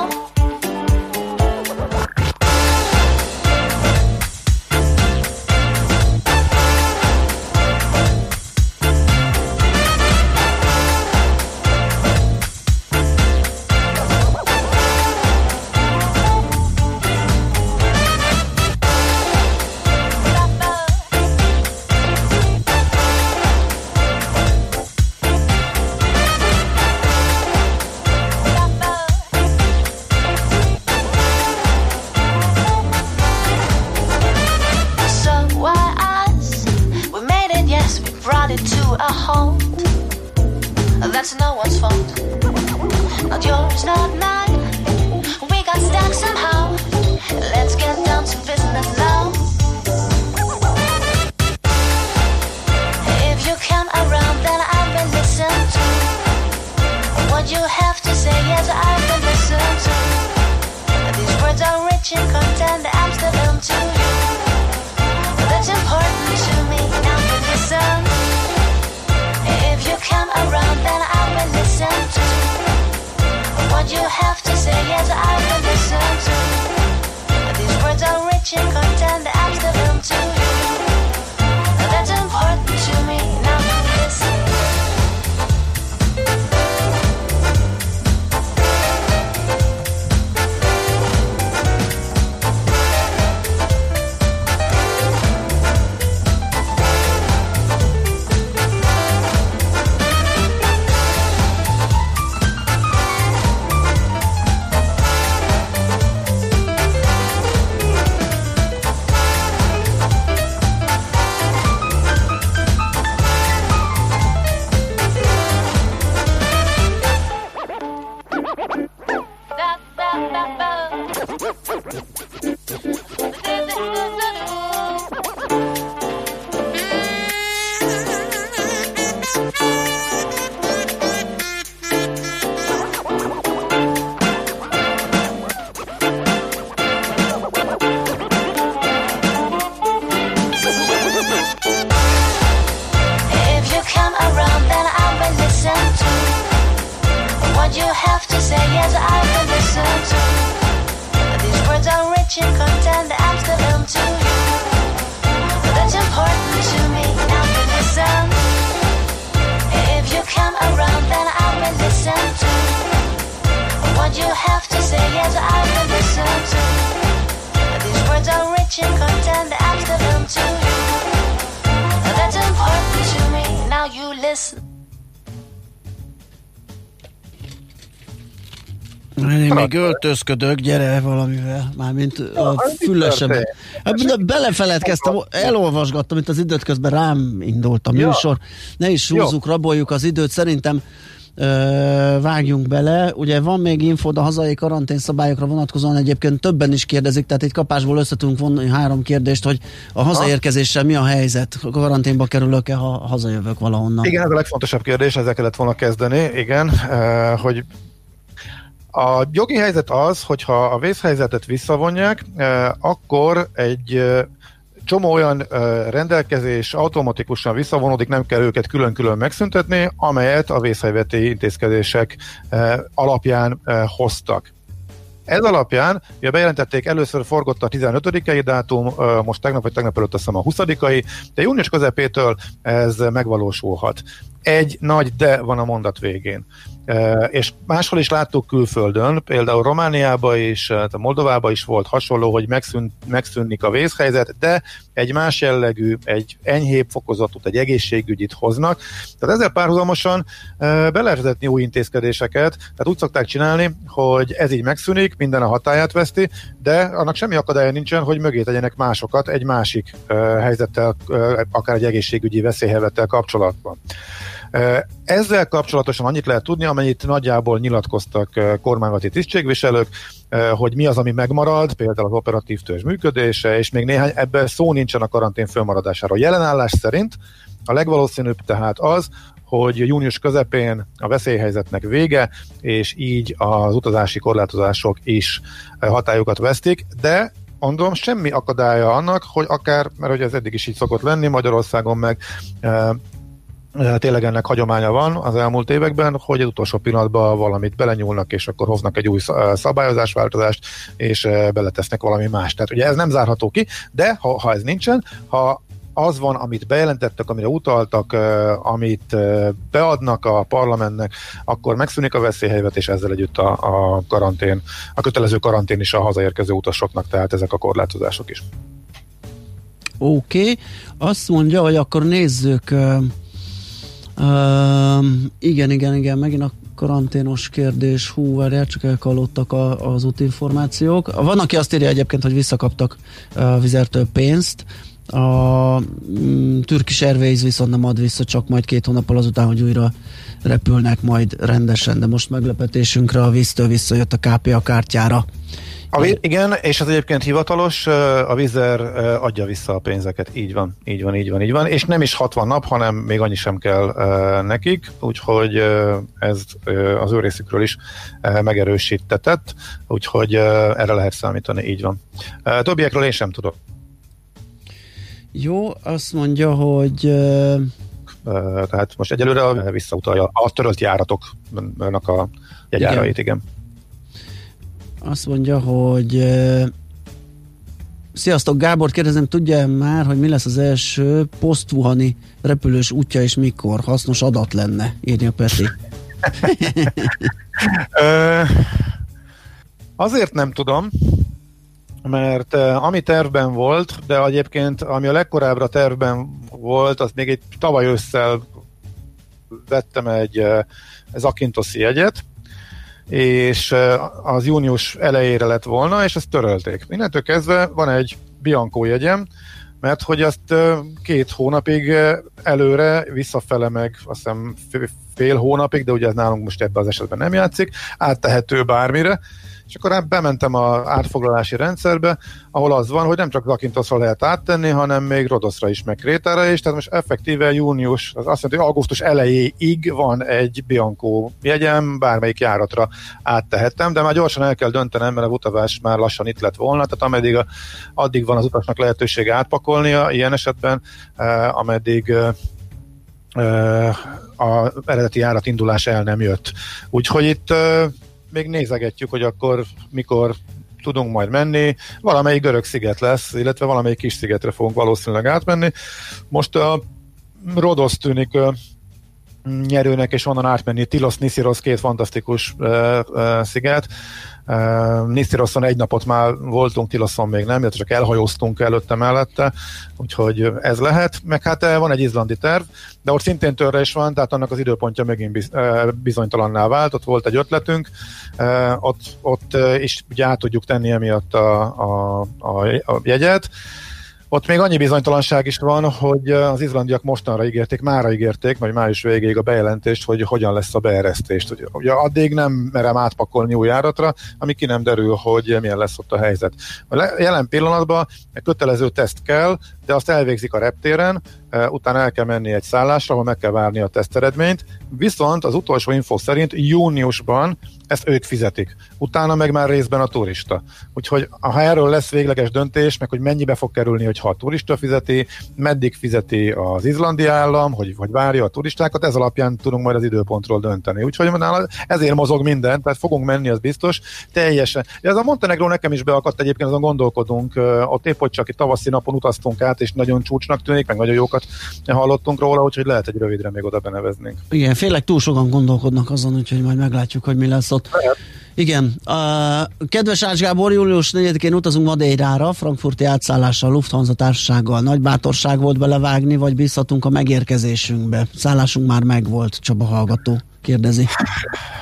Öltözködök, gyere valamivel, mármint a fülesemben. Hát, Belefeledkeztem, elolvasgattam itt az időt, közben rám indult a műsor. Ne is húzzuk, raboljuk az időt, szerintem ö, vágjunk bele. Ugye van még infód a hazai karanténszabályokra vonatkozóan, egyébként többen is kérdezik, tehát itt kapásból össze tudunk vonni három kérdést, hogy a hazaérkezéssel mi a helyzet? Karanténba kerülök-e, ha hazajövök valahonnan? Igen, ez a legfontosabb kérdés, ezzel kellett volna kezdeni, igen, hogy a jogi helyzet az, hogyha a vészhelyzetet visszavonják, eh, akkor egy eh, csomó olyan eh, rendelkezés automatikusan visszavonódik, nem kell őket külön-külön megszüntetni, amelyet a vészhelyzeti intézkedések alapján hoztak. Ez alapján, ugye bejelentették, először forgott a 15 dátum, most tegnap vagy tegnap előtt azt hiszem a 20 de június közepétől ez megvalósulhat. Egy nagy de van a mondat végén. És máshol is láttuk külföldön, például Romániában is, tehát a Moldovában is volt hasonló, hogy megszűn, megszűnik a vészhelyzet, de egy más jellegű, egy enyhébb fokozatot, egy egészségügyit hoznak. Tehát ezzel párhuzamosan be lehet új intézkedéseket, tehát úgy szokták csinálni, hogy ez így megszűnik, minden a hatáját veszti, de annak semmi akadálya nincsen, hogy mögé tegyenek másokat egy másik helyzettel, akár egy egészségügyi veszélyhelyzettel kapcsolatban. Ezzel kapcsolatosan annyit lehet tudni, amennyit nagyjából nyilatkoztak kormányzati tisztségviselők, hogy mi az, ami megmarad, például az operatív törzs működése, és még néhány, ebben szó nincsen a karantén fölmaradására. Jelenállás szerint a legvalószínűbb tehát az, hogy június közepén a veszélyhelyzetnek vége, és így az utazási korlátozások is hatályukat vesztik, de mondom, semmi akadálya annak, hogy akár, mert hogy ez eddig is így szokott lenni, Magyarországon meg tényleg ennek hagyománya van az elmúlt években, hogy az utolsó pillanatban valamit belenyúlnak, és akkor hoznak egy új szabályozásváltozást, és beletesznek valami más. Tehát ugye ez nem zárható ki, de ha, ha ez nincsen, ha az van, amit bejelentettek, amire utaltak, amit beadnak a parlamentnek, akkor megszűnik a veszélyhelyzet, és ezzel együtt a, a karantén, a kötelező karantén is a hazaérkező utasoknak, tehát ezek a korlátozások is. Oké, okay. azt mondja, hogy akkor nézzük uh, uh, igen, igen, igen, megint a karanténos kérdés, hú, várjál, csak elkallottak a, az útinformációk. Van, aki azt írja egyébként, hogy visszakaptak a vizertől pénzt, A mm, Turkish Airways viszont nem ad vissza, csak majd két hónappal azután, hogy újra repülnek majd rendesen, de most meglepetésünkre a víztől visszajött a KPA kártyára. A, vi- igen, és az egyébként hivatalos, a Vizer adja vissza a pénzeket, így van, így van, így van, így van, és nem is 60 nap, hanem még annyi sem kell nekik, úgyhogy ez az ő részükről is megerősítetett, úgyhogy erre lehet számítani, így van. Többiekről én sem tudok. Jó, azt mondja, hogy tehát most egyelőre visszautalja a törölt járatoknak a jegyárait, igen. igen. Azt mondja, hogy Sziasztok, Gábor, kérdezem, tudja már, hogy mi lesz az első posztvuhani repülős útja és mikor? Hasznos adat lenne, írja Peti. *laughs* azért nem tudom, mert ami tervben volt, de egyébként ami a legkorábbra tervben volt, az még egy tavaly ősszel vettem egy Zakintoszi jegyet, és az június elejére lett volna, és ezt törölték. Innentől kezdve van egy Bianco jegyem, mert hogy azt két hónapig előre, visszafele meg azt hiszem fél hónapig, de ugye ez nálunk most ebben az esetben nem játszik, áttehető bármire, és akkor bementem a átfoglalási rendszerbe, ahol az van, hogy nem csak Zakintosra lehet áttenni, hanem még Rodoszra is, meg Krétára is, tehát most effektíve június, az azt jelenti, hogy augusztus elejéig van egy Bianco jegyem, bármelyik járatra áttehettem, de már gyorsan el kell döntenem, mert a utazás már lassan itt lett volna, tehát ameddig a, addig van az utasnak lehetősége átpakolnia, ilyen esetben, eh, ameddig eh, eh a eredeti járat indulás el nem jött. Úgyhogy itt eh, még nézegetjük, hogy akkor mikor tudunk majd menni. Valamelyik görög sziget lesz, illetve valamelyik kis szigetre fogunk valószínűleg átmenni. Most a Rodos tűnik nyerőnek, és onnan átmenni Tilos, Nisiros, két fantasztikus uh, uh, sziget. Uh, Nisztiroszon egy napot már voltunk, Tiloszon még nem, illetve csak elhajóztunk előtte mellette, úgyhogy ez lehet. Meg hát van egy izlandi terv, de ott szintén törre is van, tehát annak az időpontja megint biz, bizonytalanná vált, ott volt egy ötletünk, ott, ott is ugye át tudjuk tenni emiatt a, a, a, a jegyet, ott még annyi bizonytalanság is van, hogy az izlandiak mostanra ígérték, mára ígérték, vagy május végéig a bejelentést, hogy hogyan lesz a beeresztést. Ugye addig nem merem átpakolni új járatra, ami ki nem derül, hogy milyen lesz ott a helyzet. A jelen pillanatban egy kötelező teszt kell, de azt elvégzik a reptéren, utána el kell menni egy szállásra, ahol meg kell várni a teszteredményt, viszont az utolsó info szerint júniusban ezt ők fizetik. Utána meg már részben a turista. Úgyhogy ha erről lesz végleges döntés, meg hogy mennyibe fog kerülni, hogy ha a turista fizeti, meddig fizeti az izlandi állam, hogy, hogy várja a turistákat, ez alapján tudunk majd az időpontról dönteni. Úgyhogy ezért mozog minden, tehát fogunk menni, az biztos. Teljesen. Ez a Montenegro nekem is beakadt egyébként, azon gondolkodunk. Ott épp, hogy csak egy tavaszi napon utaztunk át, és nagyon csúcsnak tűnik, meg nagyon jókat hallottunk róla, úgyhogy lehet egy rövidre még oda beneveznénk. Igen, félek túl sokan gondolkodnak azon, úgyhogy majd meglátjuk, hogy mi lesz ott. Lehet. Igen. Uh, kedves Ács Gábor, július 4-én utazunk Madeirára, frankfurti átszállással, Lufthansa társasággal. Nagy bátorság volt belevágni, vagy bízhatunk a megérkezésünkbe? Szállásunk már megvolt, Csaba hallgató kérdezi.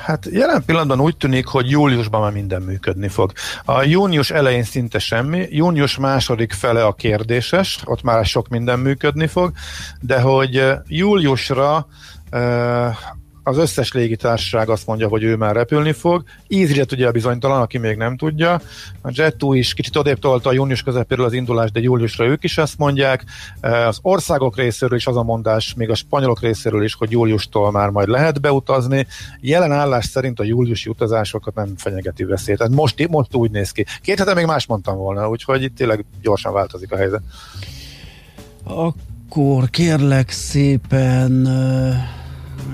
Hát jelen pillanatban úgy tűnik, hogy júliusban már minden működni fog. A június elején szinte semmi, június második fele a kérdéses, ott már sok minden működni fog, de hogy júliusra az összes légitársaság azt mondja, hogy ő már repülni fog. EasyJet ugye bizonytalan, aki még nem tudja. A Jet2 is kicsit odébb tolta a június közepéről az indulás, de júliusra ők is ezt mondják. Eh, az országok részéről is az a mondás, még a spanyolok részéről is, hogy júliustól már majd lehet beutazni. Jelen állás szerint a júliusi utazásokat nem fenyegeti veszély. Tehát most, most úgy néz ki. Két hete még más mondtam volna, úgyhogy itt tényleg gyorsan változik a helyzet. Akkor kérlek szépen uh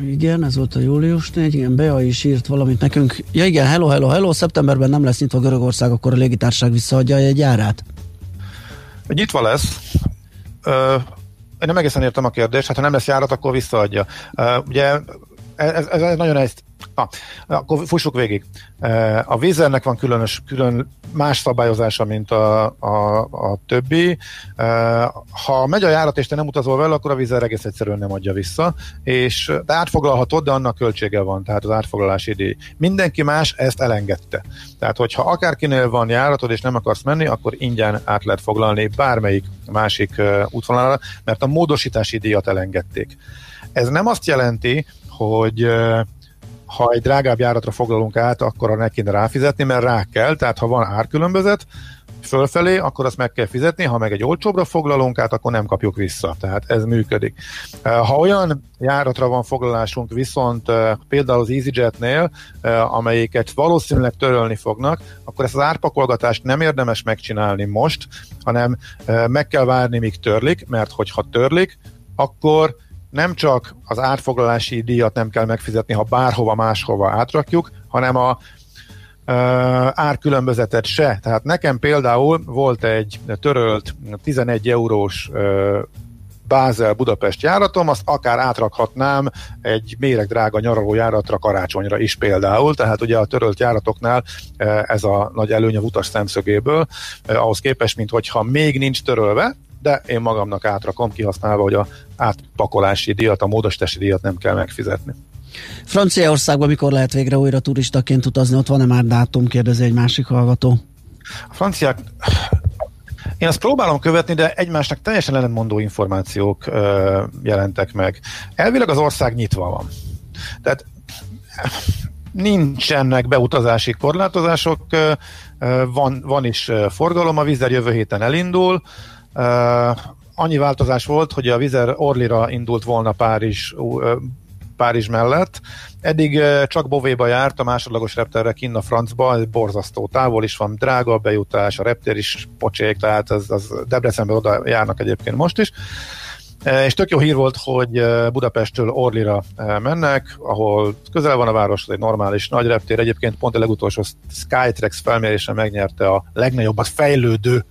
igen, ez volt a július 4, igen, Bea is írt valamit nekünk. Ja igen, hello, hello, hello, szeptemberben nem lesz nyitva Görögország, akkor a légitárság visszaadja egy járát? Nyitva lesz. Ö, én nem egészen értem a kérdést, hát ha nem lesz járat, akkor visszaadja. Ö, ugye ez, ez, ez nagyon Na, akkor fussuk végig. A vízernek van különös, külön más szabályozása, mint a, a, a többi. Ha megy a járat, és te nem utazol vele, akkor a vízer egész egyszerűen nem adja vissza, és de átfoglalhatod, de annak költsége van, tehát az átfoglalási díj. Mindenki más ezt elengedte. Tehát, hogyha akárkinél van járatod, és nem akarsz menni, akkor ingyen át lehet foglalni bármelyik másik útvonalra, mert a módosítási díjat elengedték. Ez nem azt jelenti, hogy ha egy drágább járatra foglalunk át, akkor ne kéne ráfizetni, mert rá kell, tehát ha van árkülönbözet, fölfelé, akkor azt meg kell fizetni, ha meg egy olcsóbbra foglalunk át, akkor nem kapjuk vissza. Tehát ez működik. Ha olyan járatra van foglalásunk viszont például az EasyJetnél, amelyiket valószínűleg törölni fognak, akkor ezt az árpakolgatást nem érdemes megcsinálni most, hanem meg kell várni, míg törlik, mert hogyha törlik, akkor nem csak az átfoglalási díjat nem kell megfizetni, ha bárhova máshova átrakjuk, hanem a árkülönbözetet se. Tehát nekem például volt egy törölt 11 eurós Bázel Budapest járatom, azt akár átrakhatnám egy méreg drága nyaraló járatra karácsonyra is például, tehát ugye a törölt járatoknál ez a nagy előny a utas szemszögéből, ahhoz képest, mint hogyha még nincs törölve, de én magamnak átrakom kihasználva, hogy a átpakolási díjat, a módosítási díjat nem kell megfizetni. Franciaországban mikor lehet végre újra turistaként utazni? Ott van-e már dátum? Kérdezi egy másik hallgató. A franciák én azt próbálom követni, de egymásnak teljesen ellentmondó információk ö, jelentek meg. Elvileg az ország nyitva van. Tehát nincsenek beutazási korlátozások, ö, van, van is forgalom, a vízer jövő héten elindul, annyi változás volt, hogy a Vizer Orlira indult volna Párizs, Párizs mellett. Eddig csak Bovéba járt, a másodlagos repterre kinn a francba, borzasztó távol is van, drága a bejutás, a reptér is pocsék, tehát az, az Debrecenbe oda járnak egyébként most is. És tök jó hír volt, hogy Budapesttől Orlira mennek, ahol közel van a város, egy normális nagy reptér. Egyébként pont a legutolsó Skytrax felmérése megnyerte a legnagyobbat fejlődő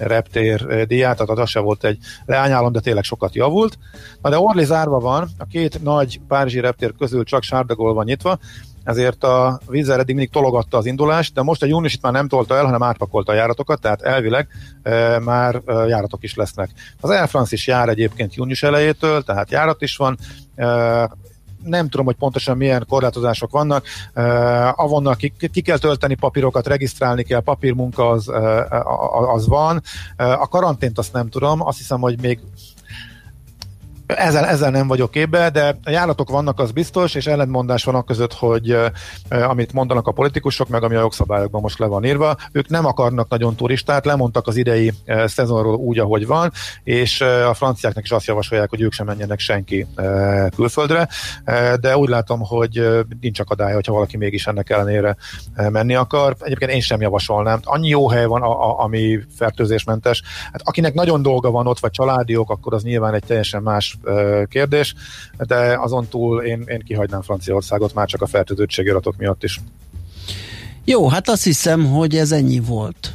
reptér eh, díját, tehát az se volt egy leányálom, de tényleg sokat javult. Na de Orly zárva van, a két nagy párizsi reptér közül csak Sárdagol van nyitva, ezért a vízzel eddig mindig tologatta az indulást, de most a június itt már nem tolta el, hanem átpakolta a járatokat, tehát elvileg e, már e, járatok is lesznek. Az Air France is jár egyébként június elejétől, tehát járat is van, e, nem tudom, hogy pontosan milyen korlátozások vannak. Uh, avonnal ki, ki kell tölteni papírokat, regisztrálni kell, papírmunka az, uh, az van. Uh, a karantént azt nem tudom, azt hiszem, hogy még ezzel, ezzel nem vagyok képbe, de járatok vannak, az biztos, és ellentmondás van a között, hogy amit mondanak a politikusok, meg ami a jogszabályokban most le van írva, ők nem akarnak nagyon turistát, lemondtak az idei szezonról úgy, ahogy van, és a franciáknak is azt javasolják, hogy ők sem menjenek senki külföldre, de úgy látom, hogy nincs akadály, hogyha valaki mégis ennek ellenére menni akar. Egyébként én sem javasolnám. Annyi jó hely van, ami fertőzésmentes. Hát akinek nagyon dolga van ott, vagy családiok, akkor az nyilván egy teljesen más kérdés, de azon túl én, én kihagynám Franciaországot már csak a fertőzöttségi iratok miatt is. Jó, hát azt hiszem, hogy ez ennyi volt.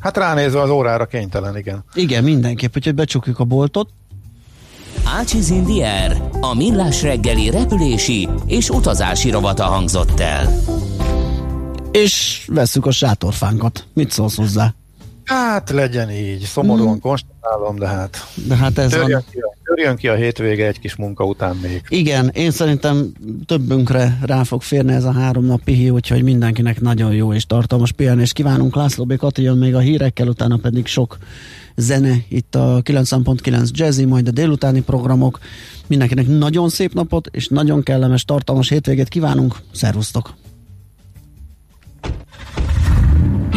Hát ránézve az órára kénytelen, igen. Igen, mindenképp, hogy becsukjuk a boltot. Ácsiz Indier, a millás reggeli repülési és utazási rovata hangzott el. És veszük a sátorfánkat. Mit szólsz hozzá? Hát legyen így, szomorúan hmm. konstatálom, de hát... De hát ez törjön van. Ki a, törjön ki a hétvége egy kis munka után még. Igen, én szerintem többünkre rá fog férni ez a három nap pihi, úgyhogy mindenkinek nagyon jó és tartalmas pihenést kívánunk. László B. Kati jön még a hírekkel, utána pedig sok zene itt a 90.9 Jazzy, majd a délutáni programok. Mindenkinek nagyon szép napot és nagyon kellemes, tartalmas hétvégét kívánunk. Szervusztok!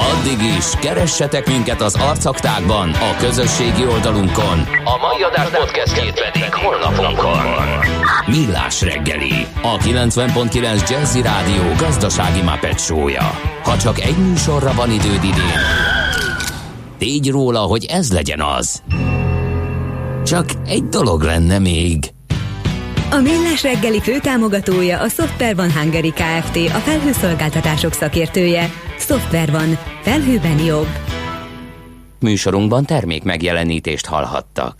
Addig is, keressetek minket az arcaktákban, a közösségi oldalunkon. A mai adás podcastjét pedig holnapunkon. Millás reggeli, a 90.9 Jazzy Rádió gazdasági mapetsója. Ha csak egy műsorra van időd idén, tégy róla, hogy ez legyen az. Csak egy dolog lenne még. A Millás reggeli főtámogatója a Software van Hungary Kft. A felhőszolgáltatások szakértője. Software van. Felhőben jobb. Műsorunkban termék megjelenítést hallhattak.